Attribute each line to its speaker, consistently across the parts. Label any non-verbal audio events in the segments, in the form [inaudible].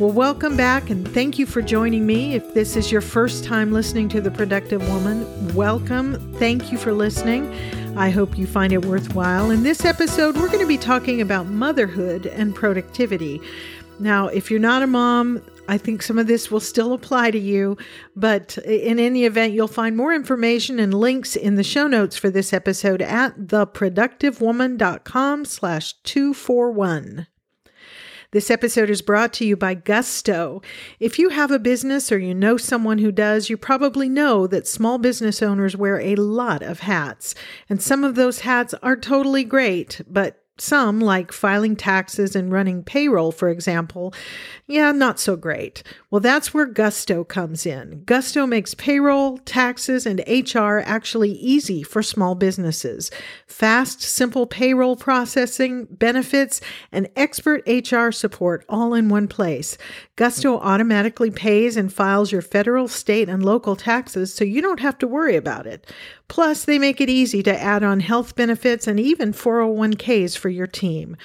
Speaker 1: Well, welcome back and thank you for joining me. If this is your first time listening to The Productive Woman, welcome. Thank you for listening. I hope you find it worthwhile. In this episode, we're going to be talking about motherhood and productivity. Now, if you're not a mom, I think some of this will still apply to you, but in any event, you'll find more information and links in the show notes for this episode at theproductivewoman.com slash 241. This episode is brought to you by Gusto. If you have a business or you know someone who does, you probably know that small business owners wear a lot of hats. And some of those hats are totally great, but some, like filing taxes and running payroll, for example, yeah, not so great. Well, that's where Gusto comes in. Gusto makes payroll, taxes, and HR actually easy for small businesses. Fast, simple payroll processing, benefits, and expert HR support all in one place. Gusto automatically pays and files your federal, state, and local taxes so you don't have to worry about it. Plus, they make it easy to add on health benefits and even 401ks for your team.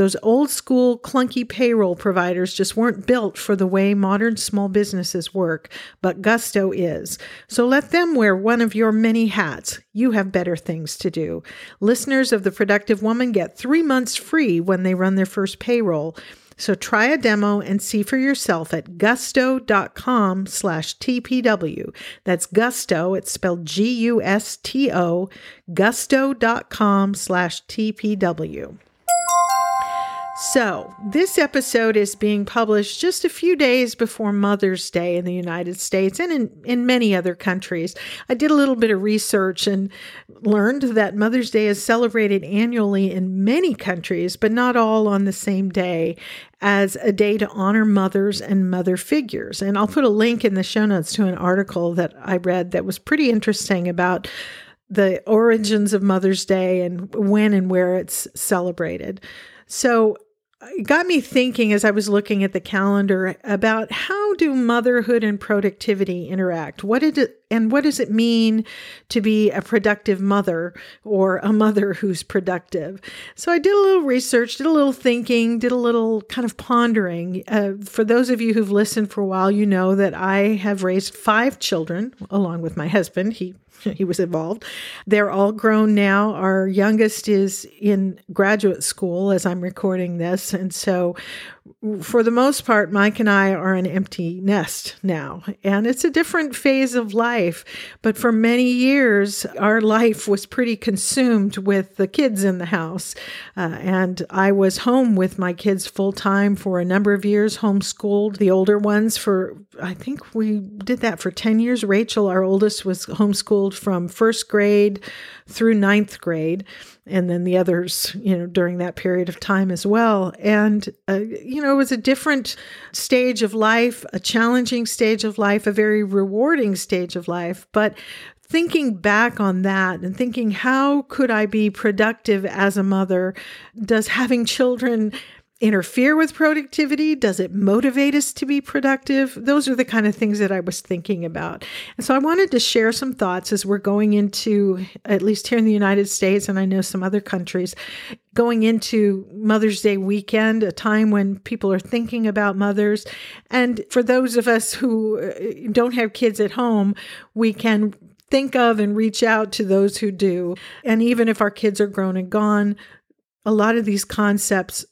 Speaker 1: Those old school, clunky payroll providers just weren't built for the way modern small businesses work, but Gusto is. So let them wear one of your many hats. You have better things to do. Listeners of The Productive Woman get three months free when they run their first payroll. So try a demo and see for yourself at gusto.com slash TPW. That's gusto, it's spelled G-U-S-T-O, gusto.com slash TPW. So, this episode is being published just a few days before Mother's Day in the United States and in, in many other countries. I did a little bit of research and learned that Mother's Day is celebrated annually in many countries, but not all on the same day as a day to honor mothers and mother figures. And I'll put a link in the show notes to an article that I read that was pretty interesting about the origins of Mother's Day and when and where it's celebrated. So, it got me thinking as I was looking at the calendar about how do motherhood and productivity interact? What did it and what does it mean to be a productive mother or a mother who's productive? So I did a little research, did a little thinking, did a little kind of pondering. Uh, for those of you who've listened for a while, you know that I have raised five children along with my husband. He [laughs] he was involved. They're all grown now. Our youngest is in graduate school as I'm recording this. And so, for the most part, Mike and I are an empty nest now. And it's a different phase of life. But for many years, our life was pretty consumed with the kids in the house. Uh, and I was home with my kids full time for a number of years, homeschooled the older ones for, I think we did that for 10 years. Rachel, our oldest, was homeschooled homeschooled from first grade through ninth grade, and then the others, you know, during that period of time as well. And, uh, you know, it was a different stage of life, a challenging stage of life, a very rewarding stage of life. But thinking back on that and thinking, how could I be productive as a mother? Does having children interfere with productivity? Does it motivate us to be productive? Those are the kind of things that I was thinking about. And so I wanted to share some thoughts as we're going into, at least here in the United States, and I know some other countries, going into Mother's Day weekend, a time when people are thinking about mothers. And for those of us who uh, don't have kids at home, we can think of and reach out to those who do. And even if our kids are grown and gone, a lot of these concepts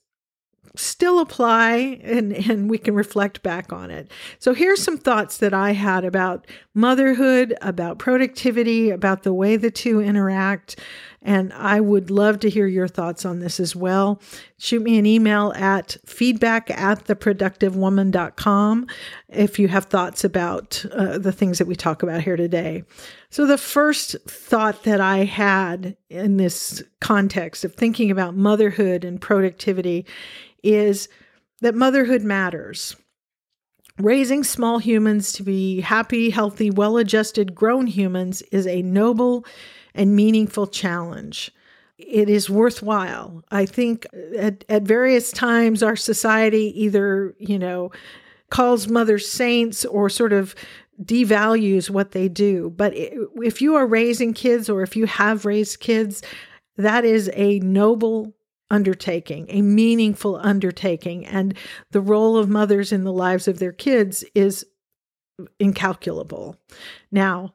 Speaker 1: still apply and, and we can reflect back on it. So, here's some thoughts that I had about motherhood, about productivity, about the way the two interact. And I would love to hear your thoughts on this as well. Shoot me an email at feedback at theproductivewoman.com if you have thoughts about uh, the things that we talk about here today. So, the first thought that I had in this context of thinking about motherhood and productivity is that motherhood matters. Raising small humans to be happy, healthy, well adjusted, grown humans is a noble and meaningful challenge. It is worthwhile. I think at, at various times our society either, you know, calls mothers saints or sort of devalues what they do. But if you are raising kids or if you have raised kids, that is a noble undertaking, a meaningful undertaking. And the role of mothers in the lives of their kids is incalculable. Now,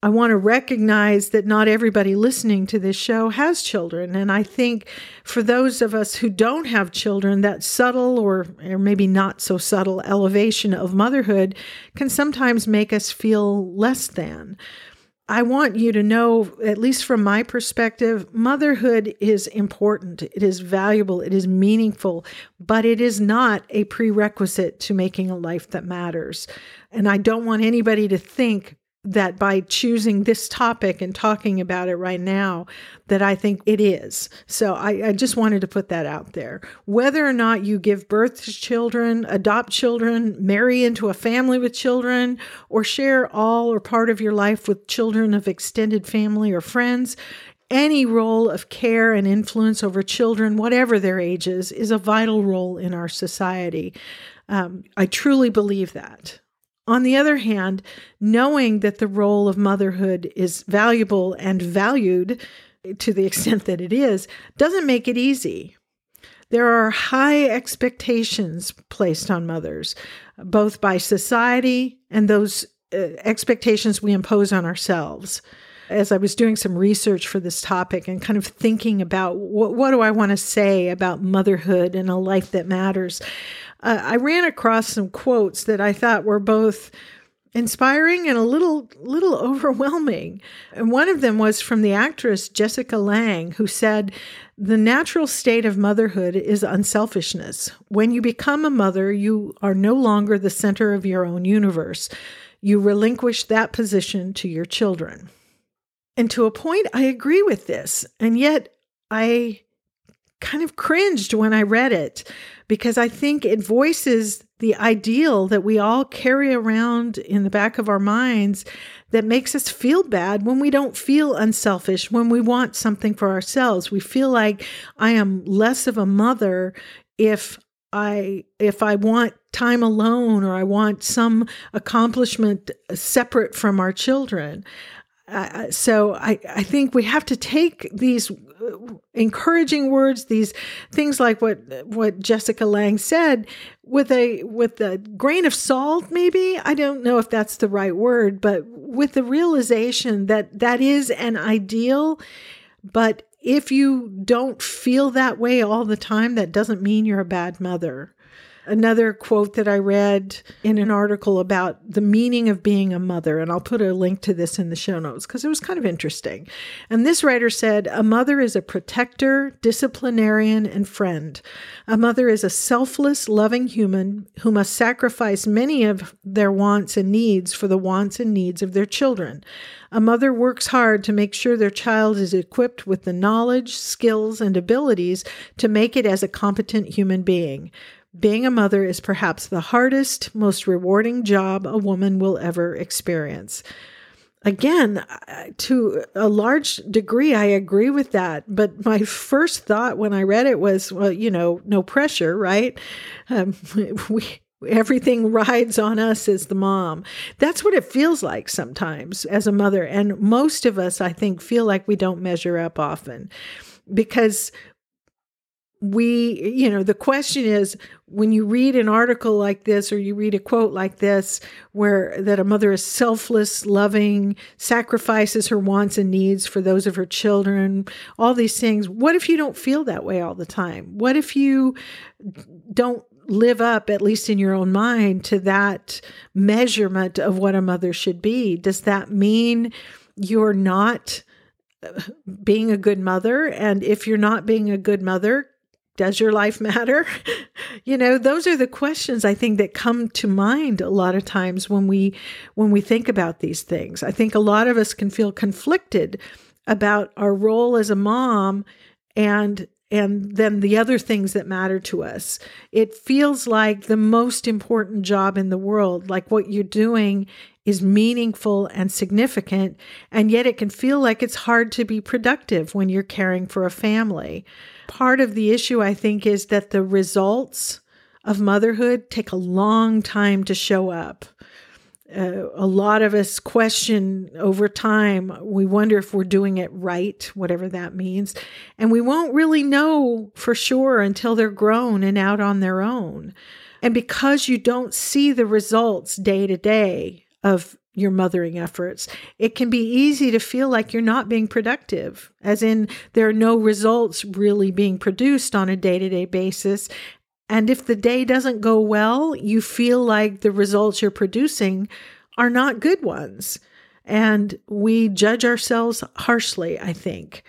Speaker 1: I want to recognize that not everybody listening to this show has children. And I think for those of us who don't have children, that subtle or, or maybe not so subtle elevation of motherhood can sometimes make us feel less than. I want you to know, at least from my perspective, motherhood is important. It is valuable. It is meaningful, but it is not a prerequisite to making a life that matters. And I don't want anybody to think that by choosing this topic and talking about it right now, that I think it is. So I, I, just wanted to put that out there. Whether or not you give birth to children, adopt children, marry into a family with children, or share all or part of your life with children of extended family or friends, any role of care and influence over children, whatever their ages, is a vital role in our society. Um, I truly believe that. On the other hand, knowing that the role of motherhood is valuable and valued to the extent that it is doesn't make it easy. There are high expectations placed on mothers, both by society and those uh, expectations we impose on ourselves. As I was doing some research for this topic and kind of thinking about what, what do I want to say about motherhood and a life that matters, uh, I ran across some quotes that I thought were both inspiring and a little little [laughs] overwhelming. And one of them was from the actress Jessica Lange who said the natural state of motherhood is unselfishness. When you become a mother, you are no longer the center of your own universe. You relinquish that position to your children. And to a point I agree with this. And yet I kind of cringed when I read it because I think it voices the ideal that we all carry around in the back of our minds that makes us feel bad when we don't feel unselfish, when we want something for ourselves. We feel like I am less of a mother if I if I want time alone or I want some accomplishment separate from our children. Uh, so I, I think we have to take these Uh, encouraging words, these things like what what Jessica Lange said, with a with a grain of salt, maybe I don't know if that's the right word, but with the realization that that is an ideal, but if you don't feel that way all the time, that doesn't mean you're a bad mother. Another quote that I read in an article about the meaning of being a mother, and I'll put a link to this in the show notes because it was kind of interesting. And this writer said, A mother is a protector, disciplinarian, and friend. A mother is a selfless, loving human who must sacrifice many of their wants and needs for the wants and needs of their children. A mother works hard to make sure their child is equipped with the knowledge, skills, and abilities to make it as a competent human being. Being a mother is perhaps the hardest, most rewarding job a woman will ever experience. Again, to a large degree, I agree with that. But my first thought when I read it was, well, you know, no pressure, right? Um, [laughs] we, everything rides on us as the mom. That's what it feels like sometimes as a mother. And most of us, I think, feel like we don't measure up often because we, you know, the question is when you read an article like this or you read a quote like this, where that a mother is selfless, loving, sacrifices her wants and needs for those of her children, all these things, what if you don't feel that way all the time? What if you don't live up, at least in your own mind, to that measurement of what a mother should be? Does that mean you're not? Uh, being a good mother and if you're not being a good mother does your life matter? [laughs] you know, those are the questions I think that come to mind a lot of times when we when we think about these things. I think a lot of us can feel conflicted about our role as a mom and and then the other things that matter to us. It feels like the most important job in the world, like what you're doing is meaningful and significant, and yet it can feel like it's hard to be productive when you're caring for a family. Part of the issue, I think, is that the results of motherhood take a long time to show up. Uh, a lot of us question over time. We wonder if we're doing it right, whatever that means. And we won't really know for sure until they're grown and out on their own. And because you don't see the results day to day of your mothering efforts, it can be easy to feel like you're not being productive, as in there are no results really being produced on a day to day basis. And if the day doesn't go well, you feel like the results you're producing are not good ones. And we judge ourselves harshly, I think.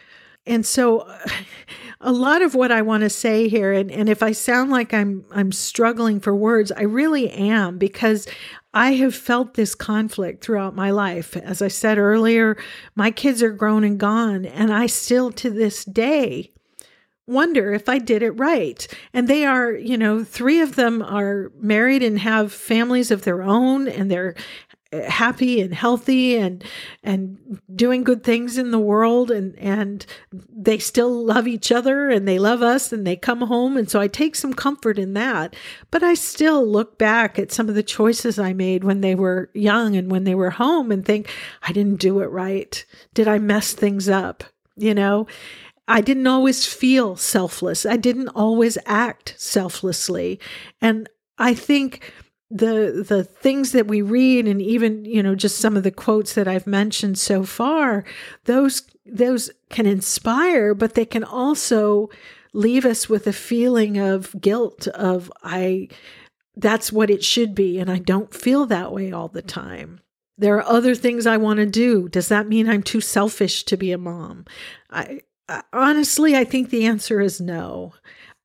Speaker 1: And so [sighs] a lot of what I want to say here, and, and if I sound like I'm I'm struggling for words, I really am because I have felt this conflict throughout my life. As I said earlier, my kids are grown and gone, and I still to this day wonder if I did it right. And they are, you know, three of them are married and have families of their own and they're happy and healthy and and doing good things in the world. And and they still love each other and they love us and they come home. And so I take some comfort in that. But I still look back at some of the choices I made when they were young and when they were home and think I didn't do it right. Did I mess things up? You know? I didn't always feel selfless. I didn't always act selflessly. And I think the the things that we read and even you know just some of the quotes that I've mentioned so far those those can inspire but they can also leave us with a feeling of guilt of I that's what it should be and I don't feel that way all the time. There are other things I want to do. Does that mean I'm too selfish to be a mom? I honestly I think the answer is no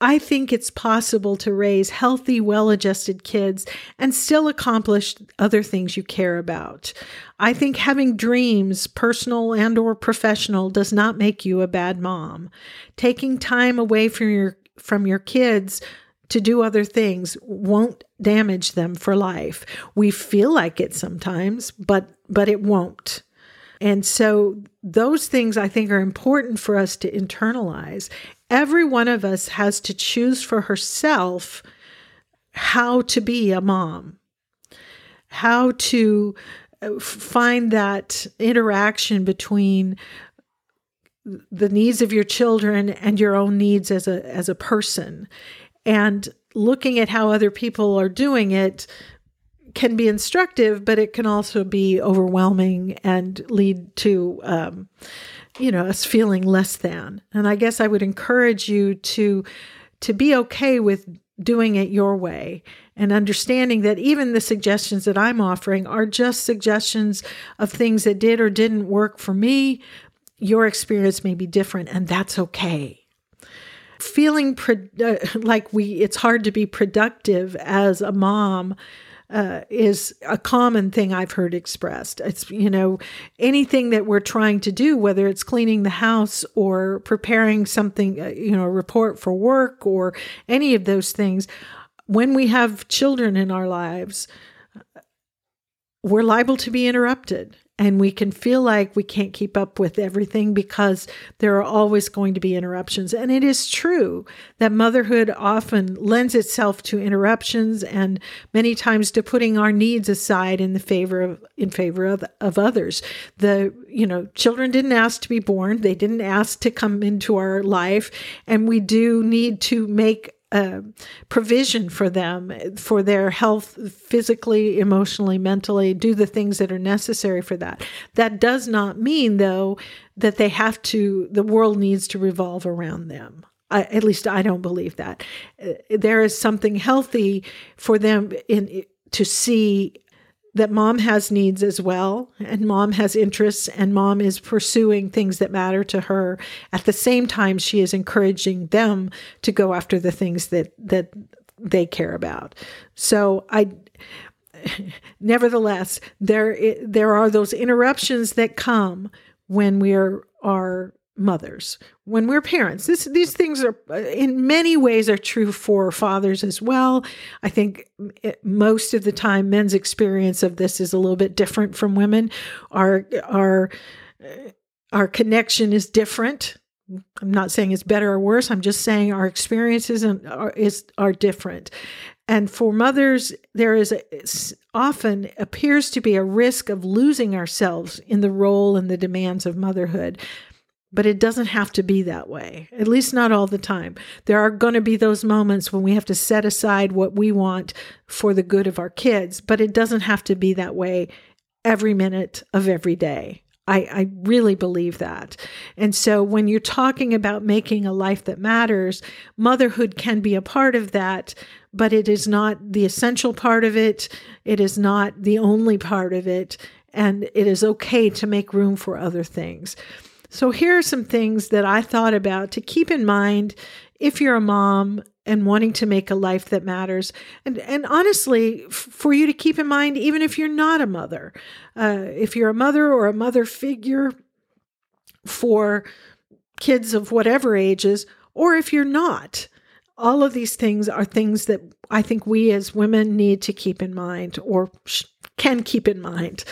Speaker 1: I think it's possible to raise healthy, well adjusted kids and still accomplish other things you care about. I think having dreams, personal and or professional, does not make you a bad mom. Taking time away from your from your kids to do other things won't damage them for life. We feel like it sometimes, but but it won't. And so those things I think are important for us to internalize every one of us has to choose for herself how to be a mom, how to uh, find that interaction between the needs of your children and your own needs as a as a person. And looking at how other people are doing it can be instructive but it can also be overwhelming and lead to um, you know us feeling less than. And i guess i would encourage you to to be okay with doing it your way and understanding that even the suggestions that i'm offering are just suggestions of things that did or didn't work for me. Your experience may be different and that's okay. Feeling pro- uh, like we it's hard to be productive as a mom uh, is a common thing I've heard expressed. It's, you know, anything that we're trying to do, whether it's cleaning the house or preparing something, uh, you know, a report for work or any of those things, when we have children in our lives, we're liable to be interrupted and we can feel like we can't keep up with everything because there are always going to be interruptions. And it is true that motherhood often lends itself to interruptions and many times to putting our needs aside in the favor of in favor of, of others. The you know, children didn't ask to be born, they didn't ask to come into our life, and we do need to make uh, provision for them for their health physically emotionally mentally do the things that are necessary for that. That does not mean though that they have to the world needs to revolve around them. I, at least i don't believe that. Uh, there is something healthy for them in to see that mom has needs as well and mom has interests and mom is pursuing things that matter to her. At the same time she is encouraging them to go after the things that that they care about. So i [laughs] nevertheless there there are those interruptions that come when we are are mothers. When we're parents this these things are uh, in many ways are true for fathers as well. I think it, most of the time men's experience of this is a little bit different from women. Our our uh, our connection is different. I'm not saying it's better or worse. I'm just saying our experiences are, is, are different. And for mothers there is a, often appears to be a risk of losing ourselves in the role and the demands of motherhood but it doesn't have to be that way, at least not all the time. There are going to be those moments when we have to set aside what we want for the good of our kids, but it doesn't have to be that way every minute of every day. I, I really believe that. And so when you're talking about making a life that matters, motherhood can be a part of that, but it is not the essential part of it. It is not the only part of it. And it is okay to make room for other things. So, here are some things that I thought about to keep in mind if you're a mom and wanting to make a life that matters. And, and honestly, f- for you to keep in mind, even if you're not a mother, uh, if you're a mother or a mother figure for kids of whatever ages, or if you're not, all of these things are things that I think we as women need to keep in mind or sh- can keep in mind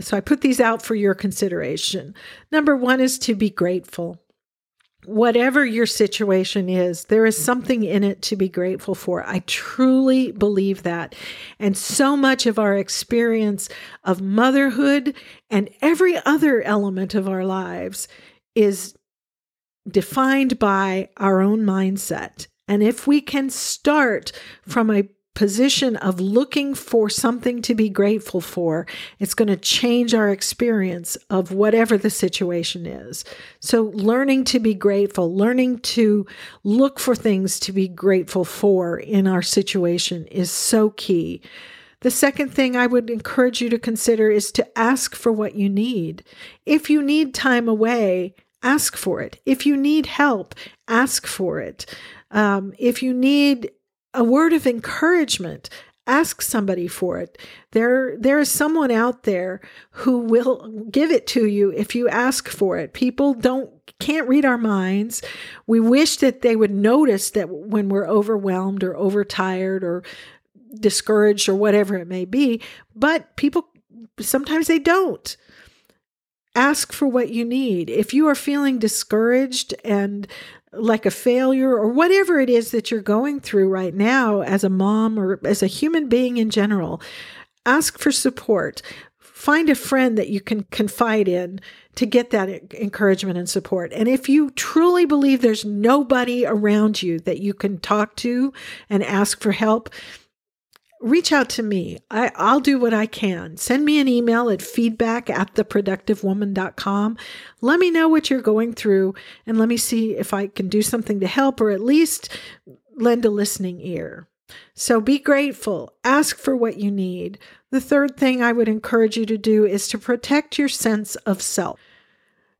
Speaker 1: so I put these out for your consideration. Number one is to be grateful. Whatever your situation is, there is something in it to be grateful for. I truly believe that. And so much of our experience of motherhood and every other element of our lives is defined by our own mindset. And if we can start from a position of looking for something to be grateful for, it's going to change our experience of whatever the situation is. So, learning to be grateful, learning to look for things to be grateful for in our situation is so key. The second thing I would encourage you to consider is to ask for what you need. If you need time away, ask for it. If you need help, ask for it. Um, if you need a word of encouragement. Ask somebody for it. There there is someone out there who will give it to you if you ask for it. People don't can't read our minds. We wish that they would notice that when we're overwhelmed or overtired or discouraged or whatever it may be but people sometimes they don't ask for what you need if you are feeling discouraged and like a failure or whatever it is that you're going through right now as a mom or as a human being in general, ask for support. Find a friend that you can confide in to get that encouragement and support. And if you truly believe there's nobody around you that you can talk to and ask for help, reach out to me. I, will do what I can. Send me an email at feedback at theproductivewoman.com. Let me know what you're going through and let me see if I can do something to help or at least lend a listening ear. So be grateful. Ask for what you need. The third thing I would encourage you to do is to protect your sense of self.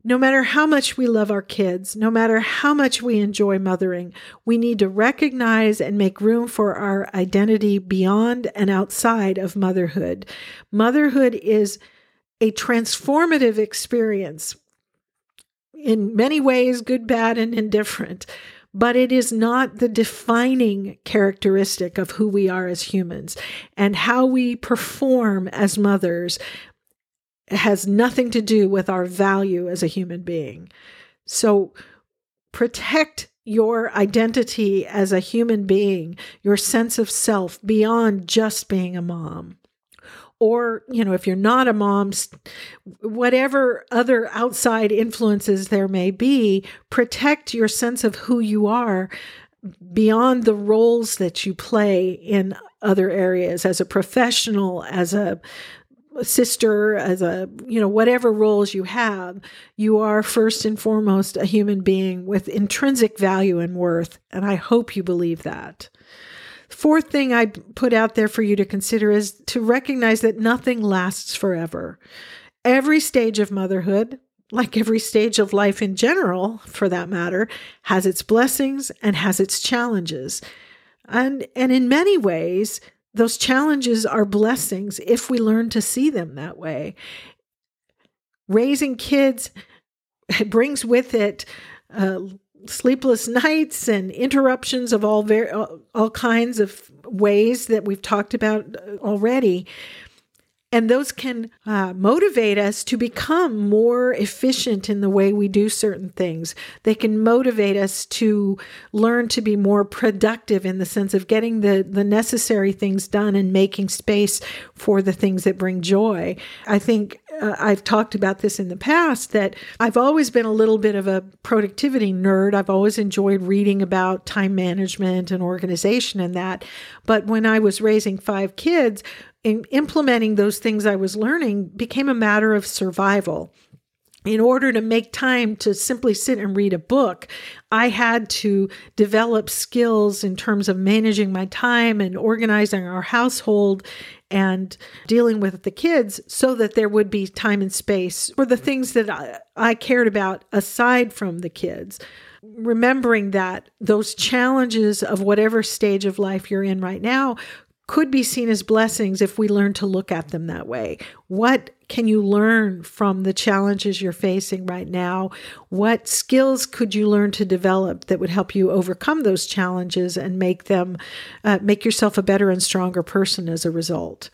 Speaker 1: No matter how much we love our kids, no matter how much we enjoy mothering, we need to recognize and make room for our identity beyond and outside of motherhood. Motherhood is a transformative experience in many ways, good, bad, and indifferent. But it is not the defining characteristic of who we are as humans and how we perform as mothers has nothing to do with our value as a human being. So protect your identity as a human being, your sense of self beyond just being a mom. Or, you know, if you're not a mom, whatever other outside influences there may be, protect your sense of who you are beyond the roles that you play in other areas as a professional, as a sister, as a, you know, whatever roles you have, you are first and foremost a human being with intrinsic value and worth. And I hope you believe that. Fourth thing I'd put out there for you to consider is to recognize that nothing lasts forever. Every stage of motherhood, like every stage of life in general, for that matter, has its blessings and has its challenges. And, and in many ways, those challenges are blessings if we learn to see them that way. Raising kids [laughs] brings with it uh, sleepless nights and interruptions of all ver- all kinds of ways that we've talked about already and those can uh, motivate us to become more efficient in the way we do certain things. They can motivate us to learn to be more productive in the sense of getting the, the necessary things done and making space for the things that bring joy. I think uh, I've talked about this in the past that I've always been a little bit of a productivity nerd. I've always enjoyed reading about time management and organization and that. But when I was raising five kids, in implementing those things I was learning became a matter of survival. In order to make time to simply sit and read a book, I had to develop skills in terms of managing my time and organizing our household and dealing with the kids so that there would be time and space for the things that I, I cared about aside from the kids. Remembering that those challenges of whatever stage of life you're in right now could be seen as blessings if we learn to look at them that way. What can you learn from the challenges you're facing right now? What skills could you learn to develop that would help you overcome those challenges and make them uh, make yourself a better and stronger person as a result?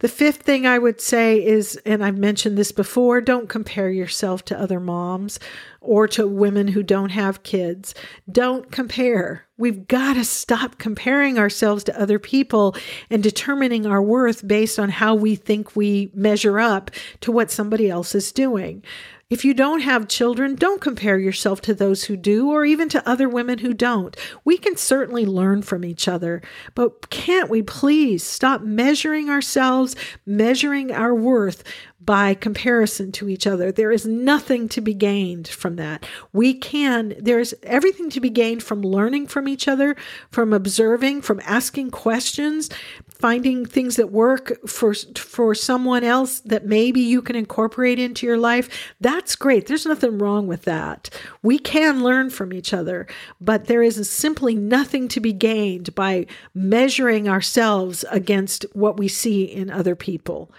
Speaker 1: The fifth thing I would say is, and I've mentioned this before, don't compare yourself to other moms or to women who don't have kids. Don't compare. We've got to stop comparing ourselves to other people and determining our worth based on how we think we measure up to what somebody else is doing. If you don't have children, don't compare yourself to those who do or even to other women who don't. We can certainly learn from each other, but can't we please stop measuring ourselves, measuring our worth by comparison to each other. There is nothing to be gained from that. We can, there's everything to be gained from learning from each other, from observing, from asking questions, finding things that work for for someone else that maybe you can incorporate into your life. That's great. There's nothing wrong with that. We can learn from each other, but there is simply nothing to be gained by measuring ourselves against what we see in other people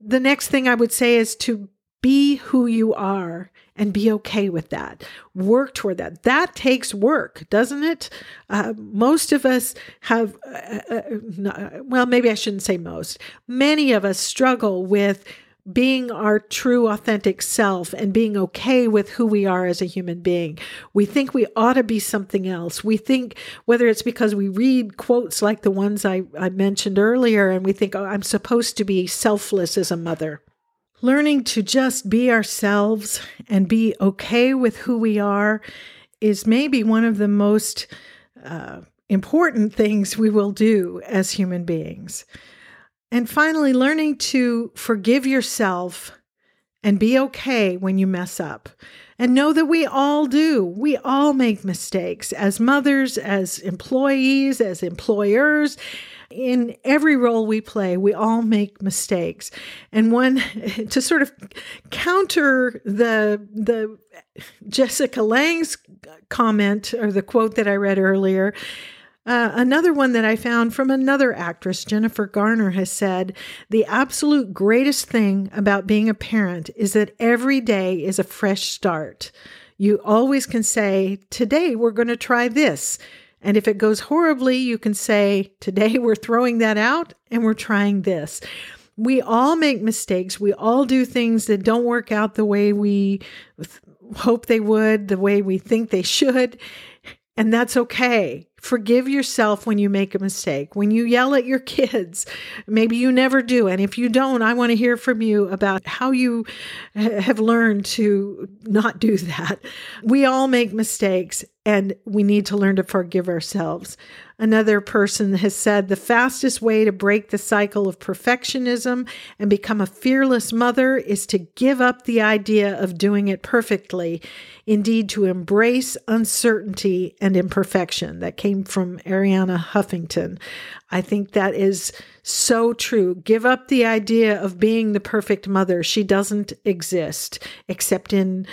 Speaker 1: the next thing I would say is to be who you are and be okay with that. Work toward that. That takes work, doesn't it? Uh, most of us have, uh, uh, well, maybe I shouldn't say most. Many of us struggle with being our true, authentic self and being okay with who we are as a human being. We think we ought to be something else. We think, whether it's because we read quotes like the ones I, I mentioned earlier, and we think, oh, I'm supposed to be selfless as a mother. Learning to just be ourselves and be okay with who we are is maybe one of the most uh, important things we will do as human beings. And finally, learning to forgive yourself and be okay when you mess up. And know that we all do. We all make mistakes as mothers, as employees, as employers. In every role we play, we all make mistakes. And one [laughs] to sort of counter the the Jessica Lange's comment or the quote that I read earlier, uh, another one that I found from another actress, Jennifer Garner, has said the absolute greatest thing about being a parent is that every day is a fresh start. You always can say, Today we're going to try this. And if it goes horribly, you can say, Today we're throwing that out and we're trying this. We all make mistakes. We all do things that don't work out the way we hope they would, the way we think they should. And that's okay. Forgive yourself when you make a mistake. When you yell at your kids, maybe you never do. And if you don't, I want to hear from you about how you have learned to not do that. We all make mistakes and we need to learn to forgive ourselves. Another person has said the fastest way to break the cycle of perfectionism and become a fearless mother is to give up the idea of doing it perfectly. Indeed, to embrace uncertainty and imperfection. That came from Arianna Huffington. I think that is so true. Give up the idea of being the perfect mother. She doesn't exist except in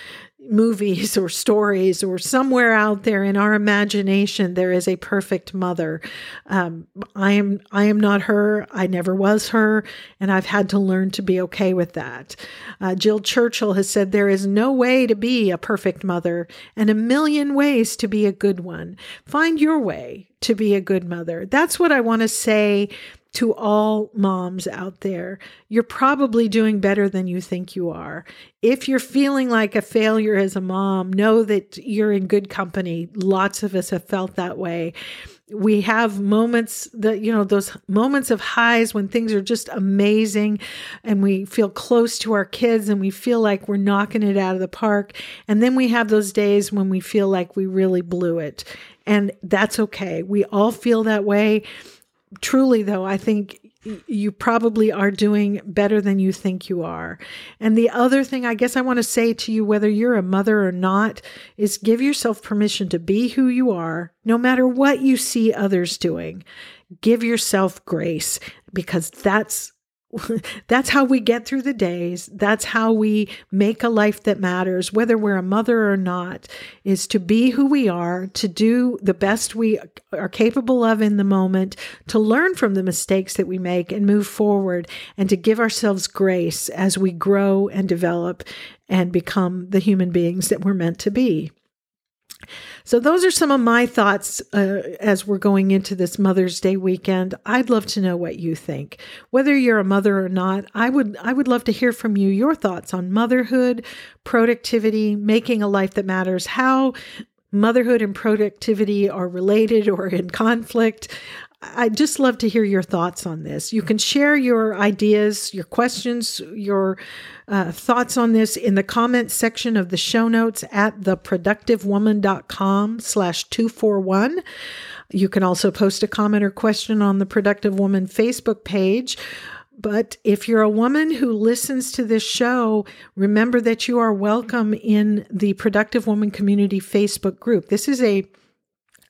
Speaker 1: movies or stories or somewhere out there in our imagination there is a perfect mother. Um, i am i am not her. I never was her and i've had to learn to be okay with that. Uh, jill churchill has said there is no way to be a perfect mother and a million ways to be a good one. Find your way to be a good mother. That's what i want to say to all moms out there, you're probably doing better than you think you are. If you're feeling like a failure as a mom, know that you're in good company. Lots of us have felt that way. We have moments that, you know, those moments of highs when things are just amazing and we feel close to our kids and we feel like we're knocking it out of the park. And then we have those days when we feel like we really blew it. And that's okay. We all feel that way truly, though, I think you probably are doing better than you think you are. And the other thing I guess I want to say to you, whether you're a mother or not, is give yourself permission to be who you are, no matter what you see others doing. Give yourself grace because that's [laughs] that's how we get through the days. That's how we make a life that matters, whether we're a mother or not, is to be who we are, to do the best we are capable of in the moment, to learn from the mistakes that we make and move forward, and to give ourselves grace as we grow and develop and become the human beings that we're meant to be. So, those are some of my thoughts uh, as we're going into this Mother's Day weekend. I'd love to know what you think. Whether you're a mother or not, I would I would love to hear from you your thoughts on motherhood, productivity, making a life that matters, how motherhood and productivity are related or in conflict. I'd just love to hear your thoughts on this. You can share your ideas, your questions, your uh, thoughts on this in the comments section of the show notes at theproductivewoman.com slash 241. You can also post a comment or question on the Productive Woman Facebook page. But if you're a woman who listens to this show, remember that you are welcome in the Productive Woman Community Facebook group. This is a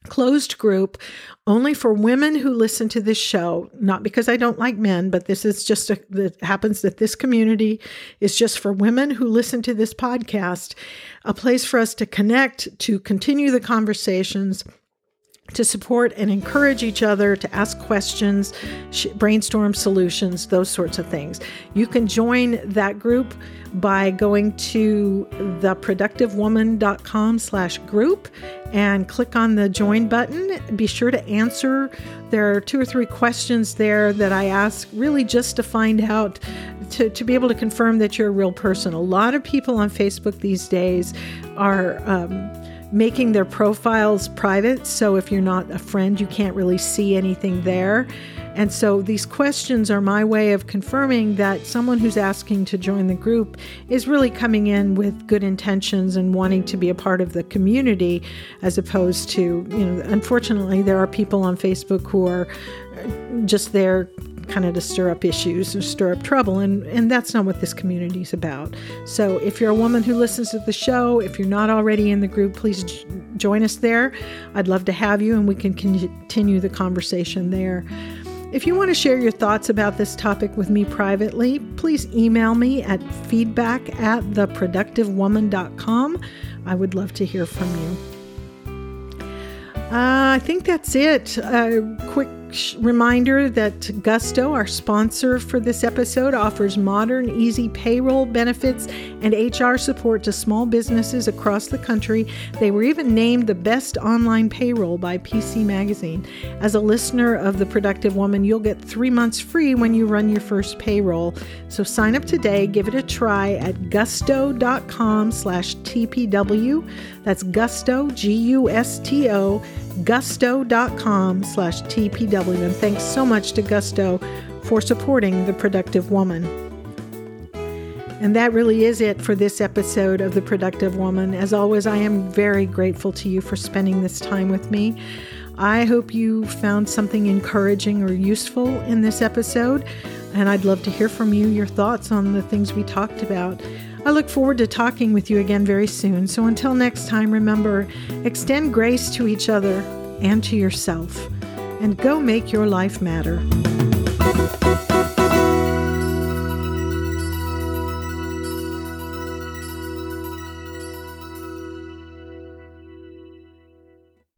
Speaker 1: closed group only for women who listen to this show not because i don't like men but this is just a, that happens that this community is just for women who listen to this podcast a place for us to connect to continue the conversations to support and encourage each other to ask questions, brainstorm solutions, those sorts of things. You can join that group by going to theproductivewoman.com slash group and click on the join button. Be sure to answer. There are two or three questions there that I ask really just to find out to, to be able to confirm that you're a real person. A lot of people on Facebook these days are um, making their profiles private. So if you're not a friend, you can't really see anything there. And so these questions are my way of confirming that someone who's asking to join the group is really coming in with good intentions and wanting to be a part of the community as opposed to, you know, unfortunately, there are people on Facebook who are just there kind of to stir up issues or stir up trouble. And, and that's not what this community is about. So if you're a woman who listens to the show, if you're not already in the group, please j- join us there. I'd love to have you and we can continue the conversation there. If you want to share your thoughts about this topic with me privately, please email me at feedback at theproductivewoman.com. I would love to hear from you. Uh, I think that's it. A quick reminder that Gusto, our sponsor for this episode, offers modern, easy payroll benefits and HR support to small businesses across the country. They were even named the best online payroll by PC Magazine. As a listener of The Productive Woman, you'll get three months free when you run your first payroll. So sign up today, give it a try at gusto.com slash TPW. That's gusto, G U S T O gusto.com slash TPW. And thanks so much to Gusto for supporting The Productive Woman. And that really is it for this episode of The Productive Woman. As always, I am very grateful to you for spending this time with me. I hope you found something encouraging or useful in this episode, and I'd love to hear from you your thoughts on the things we talked about. I look forward to talking with you again very soon. So until next time, remember extend grace to each other and to yourself, and go make your life matter.